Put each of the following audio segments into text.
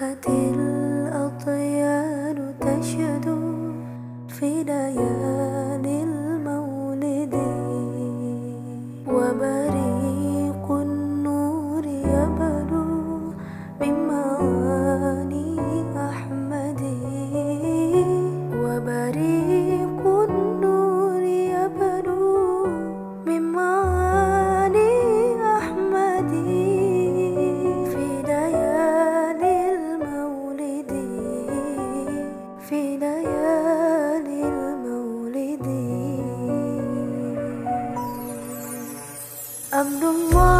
hatırla I'm the one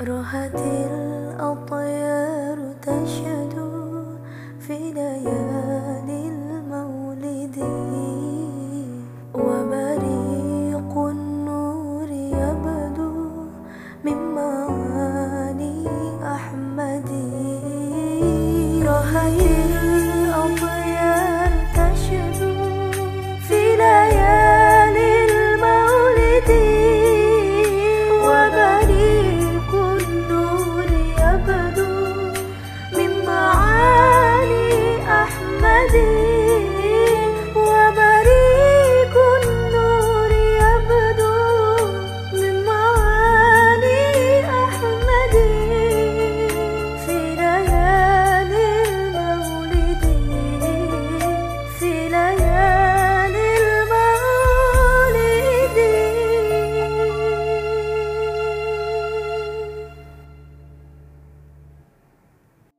روحت الأطيار تشهد في ليالي